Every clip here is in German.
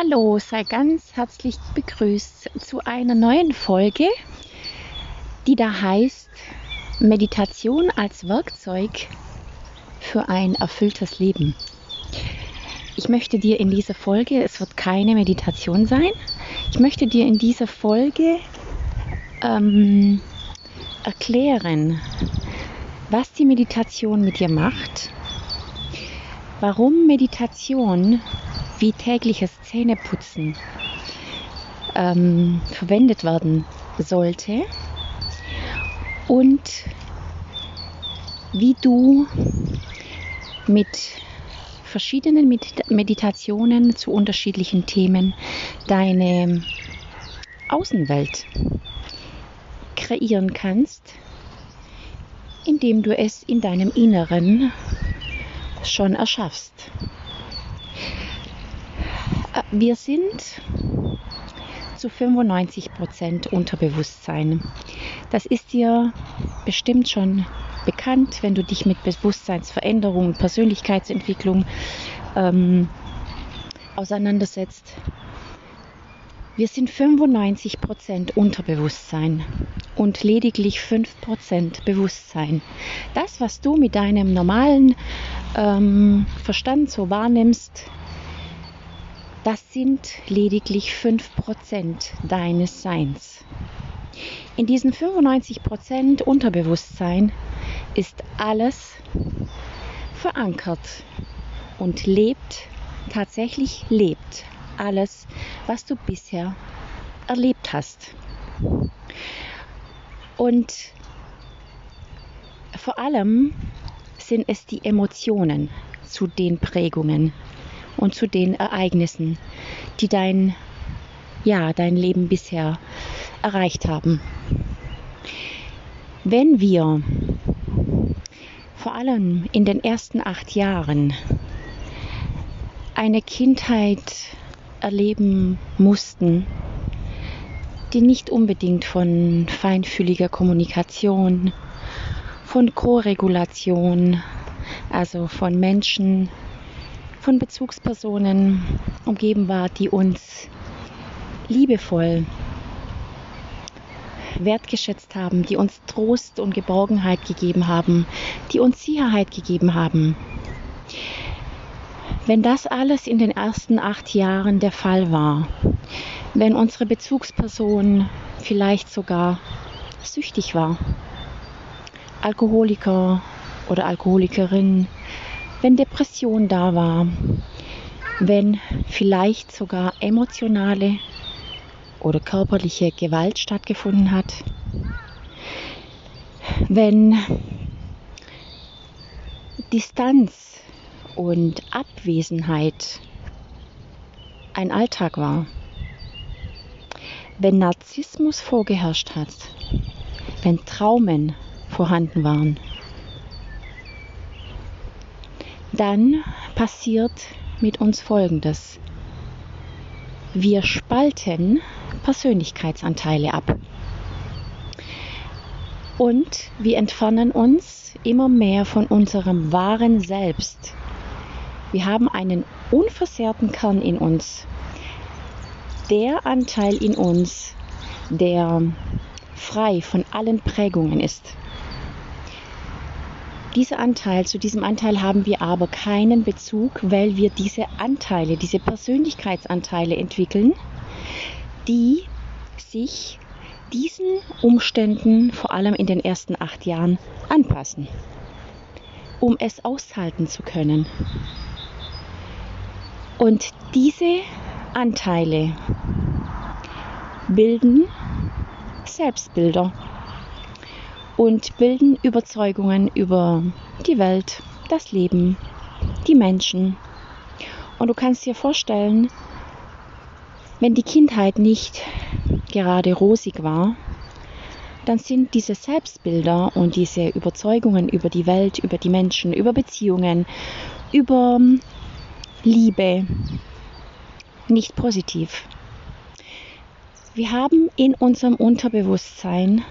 Hallo, sei ganz herzlich begrüßt zu einer neuen Folge, die da heißt Meditation als Werkzeug für ein erfülltes Leben. Ich möchte dir in dieser Folge, es wird keine Meditation sein, ich möchte dir in dieser Folge ähm, erklären, was die Meditation mit dir macht, warum Meditation wie tägliches Zähneputzen ähm, verwendet werden sollte und wie du mit verschiedenen Meditationen zu unterschiedlichen Themen deine Außenwelt kreieren kannst, indem du es in deinem Inneren schon erschaffst. Wir sind zu 95 Prozent Unterbewusstsein. Das ist dir bestimmt schon bekannt, wenn du dich mit Bewusstseinsveränderung, Persönlichkeitsentwicklung ähm, auseinandersetzt. Wir sind 95 Prozent Unterbewusstsein und lediglich 5 Prozent Bewusstsein. Das, was du mit deinem normalen ähm, Verstand so wahrnimmst, das sind lediglich 5% deines Seins. In diesen 95% Unterbewusstsein ist alles verankert und lebt, tatsächlich lebt alles, was du bisher erlebt hast. Und vor allem sind es die Emotionen zu den Prägungen, und zu den Ereignissen, die dein, ja, dein Leben bisher erreicht haben. Wenn wir vor allem in den ersten acht Jahren eine Kindheit erleben mussten, die nicht unbedingt von feinfühliger Kommunikation, von Koregulation, also von Menschen, von Bezugspersonen umgeben war, die uns liebevoll wertgeschätzt haben, die uns Trost und Geborgenheit gegeben haben, die uns Sicherheit gegeben haben. Wenn das alles in den ersten acht Jahren der Fall war, wenn unsere Bezugsperson vielleicht sogar süchtig war, Alkoholiker oder Alkoholikerin, wenn Depression da war, wenn vielleicht sogar emotionale oder körperliche Gewalt stattgefunden hat, wenn Distanz und Abwesenheit ein Alltag war, wenn Narzissmus vorgeherrscht hat, wenn Traumen vorhanden waren, dann passiert mit uns Folgendes. Wir spalten Persönlichkeitsanteile ab. Und wir entfernen uns immer mehr von unserem wahren Selbst. Wir haben einen unversehrten Kern in uns. Der Anteil in uns, der frei von allen Prägungen ist. Dieser Anteil, zu diesem Anteil haben wir aber keinen Bezug, weil wir diese Anteile, diese Persönlichkeitsanteile entwickeln, die sich diesen Umständen vor allem in den ersten acht Jahren anpassen, um es aushalten zu können. Und diese Anteile bilden Selbstbilder und bilden Überzeugungen über die Welt, das Leben, die Menschen. Und du kannst dir vorstellen, wenn die Kindheit nicht gerade rosig war, dann sind diese Selbstbilder und diese Überzeugungen über die Welt, über die Menschen, über Beziehungen, über Liebe nicht positiv. Wir haben in unserem Unterbewusstsein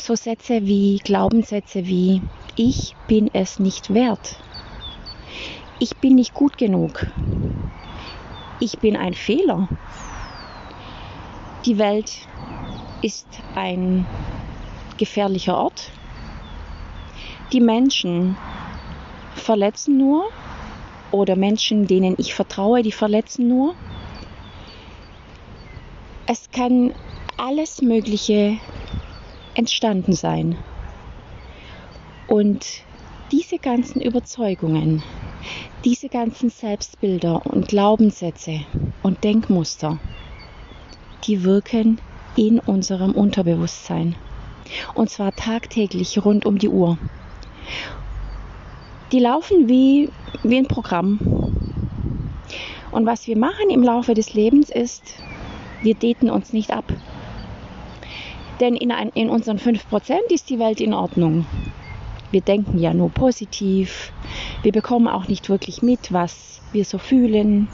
so Sätze wie Glaubenssätze wie ich bin es nicht wert. ich bin nicht gut genug. Ich bin ein Fehler. Die Welt ist ein gefährlicher Ort. Die Menschen verletzen nur oder Menschen, denen ich vertraue, die verletzen nur. Es kann alles Mögliche entstanden sein. Und diese ganzen Überzeugungen, diese ganzen Selbstbilder und Glaubenssätze und Denkmuster, die wirken in unserem Unterbewusstsein. Und zwar tagtäglich rund um die Uhr. Die laufen wie, wie ein Programm. Und was wir machen im Laufe des Lebens ist, wir daten uns nicht ab. Denn in, ein, in unseren 5% ist die Welt in Ordnung. Wir denken ja nur positiv. Wir bekommen auch nicht wirklich mit, was wir so fühlen.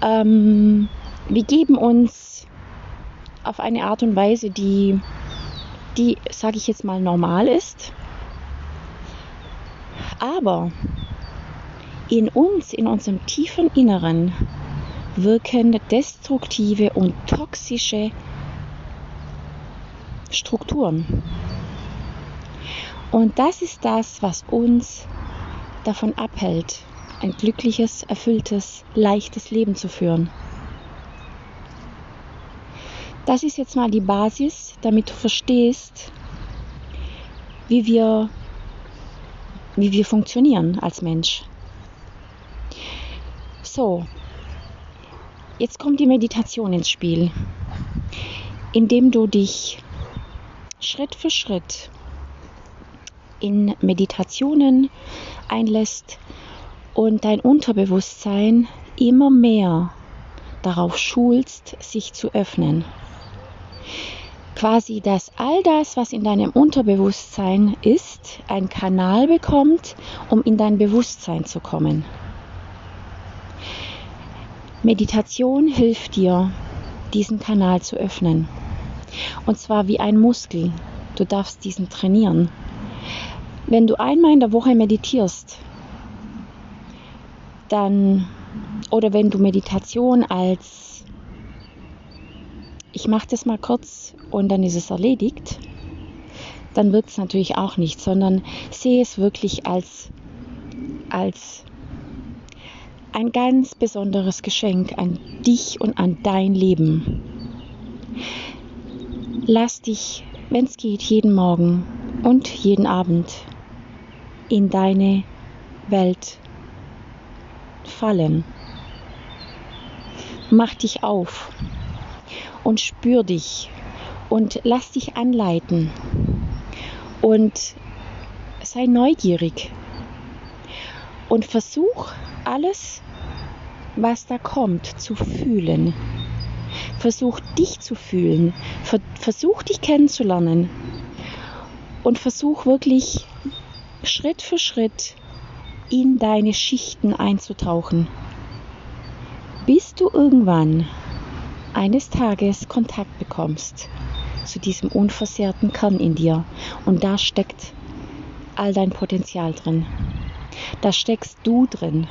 Ähm, wir geben uns auf eine Art und Weise, die, die sage ich jetzt mal, normal ist. Aber in uns, in unserem tiefen Inneren, wirken destruktive und toxische Strukturen. Und das ist das, was uns davon abhält, ein glückliches, erfülltes, leichtes Leben zu führen. Das ist jetzt mal die Basis, damit du verstehst, wie wir, wie wir funktionieren als Mensch. So, jetzt kommt die Meditation ins Spiel, indem du dich Schritt für Schritt in Meditationen einlässt und dein Unterbewusstsein immer mehr darauf schulst, sich zu öffnen. Quasi, dass all das, was in deinem Unterbewusstsein ist, ein Kanal bekommt, um in dein Bewusstsein zu kommen. Meditation hilft dir, diesen Kanal zu öffnen. Und zwar wie ein Muskel. Du darfst diesen trainieren. Wenn du einmal in der Woche meditierst, dann oder wenn du Meditation als ich mache das mal kurz und dann ist es erledigt, dann wirkt es natürlich auch nicht, sondern sehe es wirklich als als ein ganz besonderes Geschenk an dich und an dein Leben. Lass dich, wenn es geht, jeden Morgen und jeden Abend in deine Welt fallen. Mach dich auf und spür dich und lass dich anleiten und sei neugierig und versuch alles, was da kommt, zu fühlen. Versuch dich zu fühlen. Versuch dich kennenzulernen. Und versuch wirklich Schritt für Schritt in deine Schichten einzutauchen. Bis du irgendwann eines Tages Kontakt bekommst zu diesem unversehrten Kern in dir. Und da steckt all dein Potenzial drin. Da steckst du drin.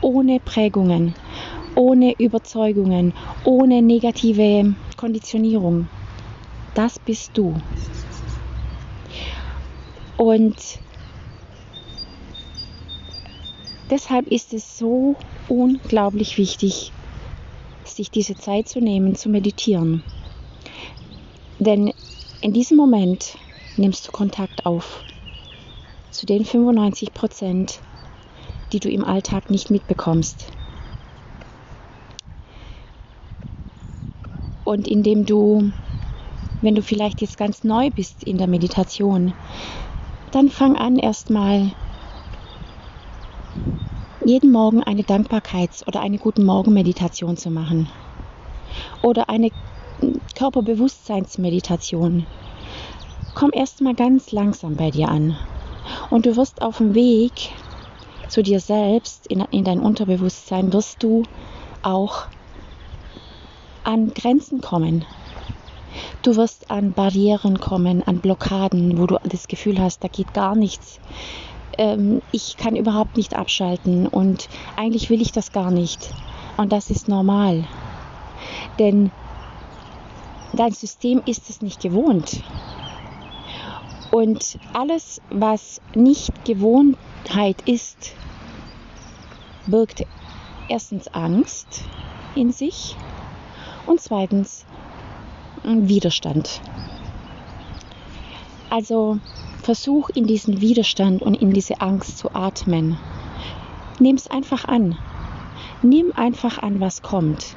Ohne Prägungen, ohne Überzeugungen, ohne negative Konditionierung. Das bist du. Und deshalb ist es so unglaublich wichtig, sich diese Zeit zu nehmen, zu meditieren. Denn in diesem Moment nimmst du Kontakt auf zu den 95 Prozent, die du im Alltag nicht mitbekommst. Und indem du, wenn du vielleicht jetzt ganz neu bist in der Meditation, dann fang an erstmal jeden Morgen eine Dankbarkeits- oder eine Guten Morgen-Meditation zu machen. Oder eine Körperbewusstseinsmeditation. Komm erstmal ganz langsam bei dir an. Und du wirst auf dem Weg zu dir selbst, in, in dein Unterbewusstsein, wirst du auch an Grenzen kommen. Du wirst an Barrieren kommen, an Blockaden, wo du das Gefühl hast, da geht gar nichts. ähm, ich kann überhaupt nicht abschalten und eigentlich will ich das gar nicht. Und das ist normal. Denn dein System ist es nicht gewohnt. Und alles, was nicht Gewohnheit ist, birgt erstens Angst in sich und zweitens Widerstand. Also versuch in diesen Widerstand und in diese Angst zu atmen. Nimm es einfach an. Nimm einfach an, was kommt.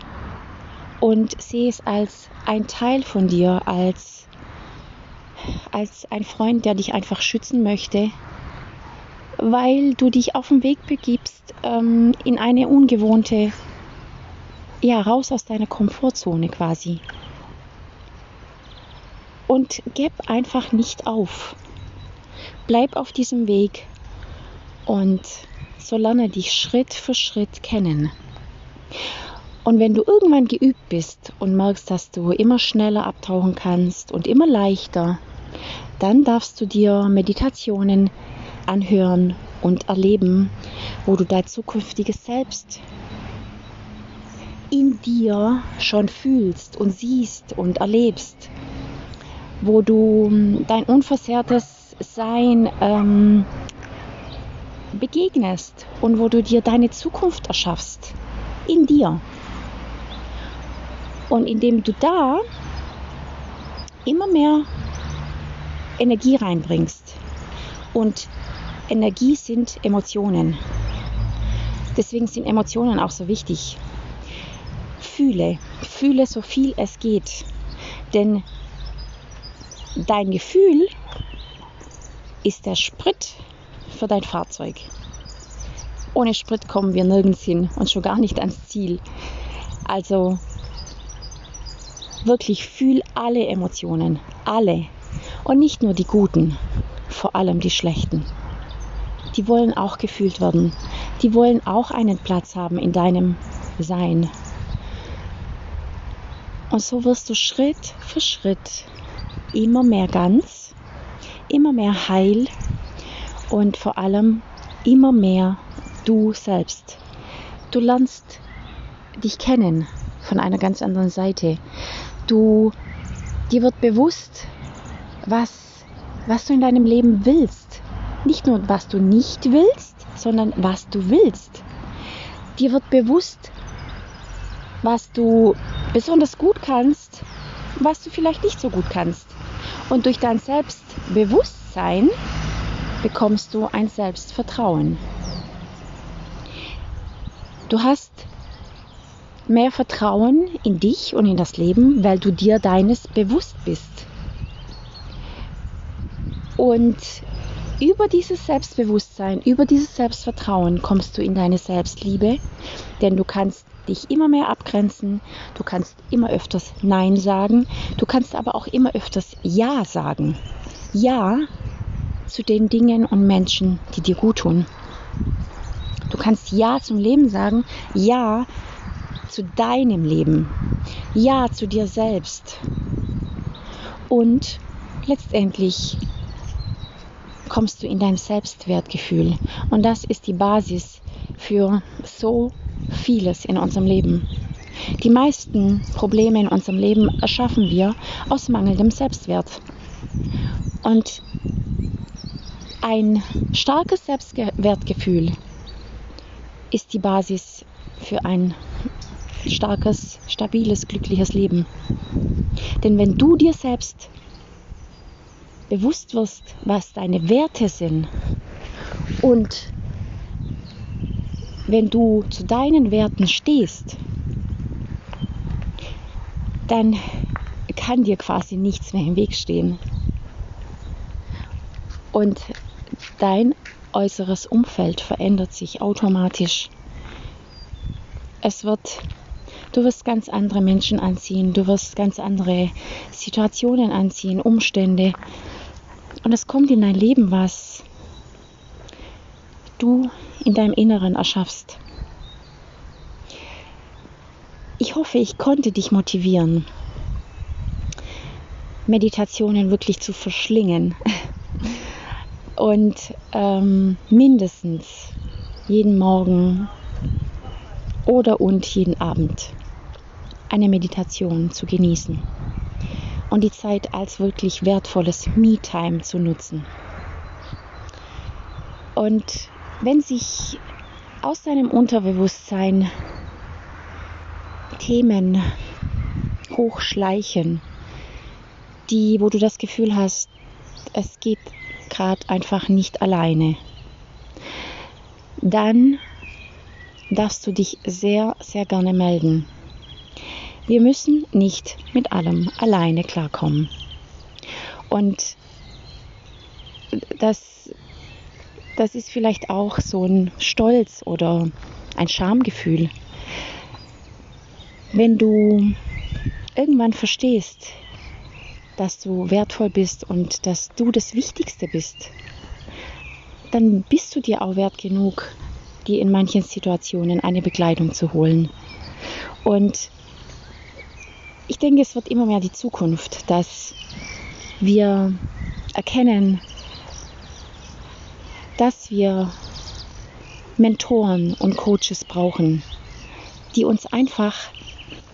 Und sehe es als ein Teil von dir, als, als ein Freund, der dich einfach schützen möchte, weil du dich auf den Weg begibst ähm, in eine ungewohnte, ja, raus aus deiner Komfortzone quasi. Und gib einfach nicht auf. Bleib auf diesem Weg und so lerne dich Schritt für Schritt kennen. Und wenn du irgendwann geübt bist und merkst, dass du immer schneller abtauchen kannst und immer leichter, dann darfst du dir Meditationen anhören und erleben, wo du dein zukünftiges Selbst in dir schon fühlst und siehst und erlebst, wo du dein unversehrtes Sein ähm, begegnest und wo du dir deine Zukunft erschaffst in dir. Und indem du da immer mehr Energie reinbringst. Und Energie sind Emotionen. Deswegen sind Emotionen auch so wichtig. Fühle, fühle so viel es geht. Denn dein Gefühl ist der Sprit für dein Fahrzeug. Ohne Sprit kommen wir nirgends hin und schon gar nicht ans Ziel. Also wirklich fühl alle Emotionen, alle. Und nicht nur die guten, vor allem die schlechten. Die wollen auch gefühlt werden. Die wollen auch einen Platz haben in deinem Sein. Und so wirst du Schritt für Schritt immer mehr ganz, immer mehr heil und vor allem immer mehr du selbst. Du lernst dich kennen von einer ganz anderen Seite. Du, dir wird bewusst, was, was du in deinem Leben willst. Nicht nur, was du nicht willst, sondern was du willst. Dir wird bewusst, was du besonders gut kannst, was du vielleicht nicht so gut kannst. Und durch dein Selbstbewusstsein bekommst du ein Selbstvertrauen. Du hast mehr Vertrauen in dich und in das Leben, weil du dir deines bewusst bist. Und über dieses Selbstbewusstsein, über dieses Selbstvertrauen kommst du in deine Selbstliebe, denn du kannst dich immer mehr abgrenzen, du kannst immer öfters Nein sagen, du kannst aber auch immer öfters Ja sagen. Ja zu den Dingen und Menschen, die dir gut tun. Du kannst Ja zum Leben sagen, Ja zu deinem Leben, Ja zu dir selbst. Und letztendlich kommst du in dein Selbstwertgefühl. Und das ist die Basis für so vieles in unserem Leben. Die meisten Probleme in unserem Leben erschaffen wir aus mangelndem Selbstwert. Und ein starkes Selbstwertgefühl ist die Basis für ein starkes, stabiles, glückliches Leben. Denn wenn du dir selbst bewusst wirst, was deine Werte sind und wenn du zu deinen Werten stehst, dann kann dir quasi nichts mehr im Weg stehen. Und dein äußeres Umfeld verändert sich automatisch. Es wird, du wirst ganz andere Menschen anziehen, du wirst ganz andere Situationen anziehen, Umstände. Und es kommt in dein Leben, was du in deinem Inneren erschaffst. Ich hoffe, ich konnte dich motivieren, Meditationen wirklich zu verschlingen und ähm, mindestens jeden Morgen oder und jeden Abend eine Meditation zu genießen und die Zeit als wirklich wertvolles Me-Time zu nutzen. Und wenn sich aus deinem Unterbewusstsein Themen hochschleichen, die, wo du das Gefühl hast, es geht gerade einfach nicht alleine, dann darfst du dich sehr, sehr gerne melden. Wir müssen nicht mit allem alleine klarkommen. Und das, das ist vielleicht auch so ein Stolz oder ein Schamgefühl. Wenn du irgendwann verstehst, dass du wertvoll bist und dass du das Wichtigste bist, dann bist du dir auch wert genug, dir in manchen Situationen eine Begleitung zu holen. Und ich denke, es wird immer mehr die Zukunft, dass wir erkennen, dass wir Mentoren und Coaches brauchen, die uns einfach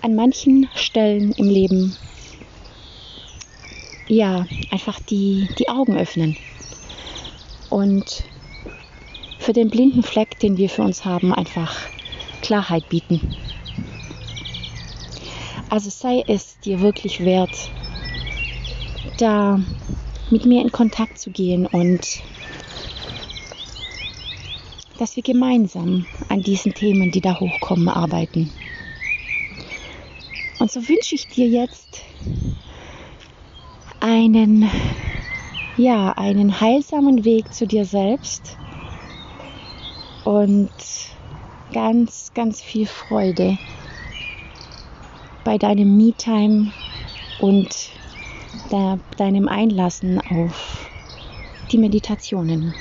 an manchen Stellen im Leben ja einfach die, die Augen öffnen und für den blinden Fleck, den wir für uns haben, einfach Klarheit bieten. Also sei es dir wirklich wert, da mit mir in Kontakt zu gehen und dass wir gemeinsam an diesen Themen, die da hochkommen, arbeiten. Und so wünsche ich dir jetzt einen, ja, einen heilsamen Weg zu dir selbst und ganz, ganz viel Freude bei deinem Me-Time und deinem Einlassen auf die Meditationen.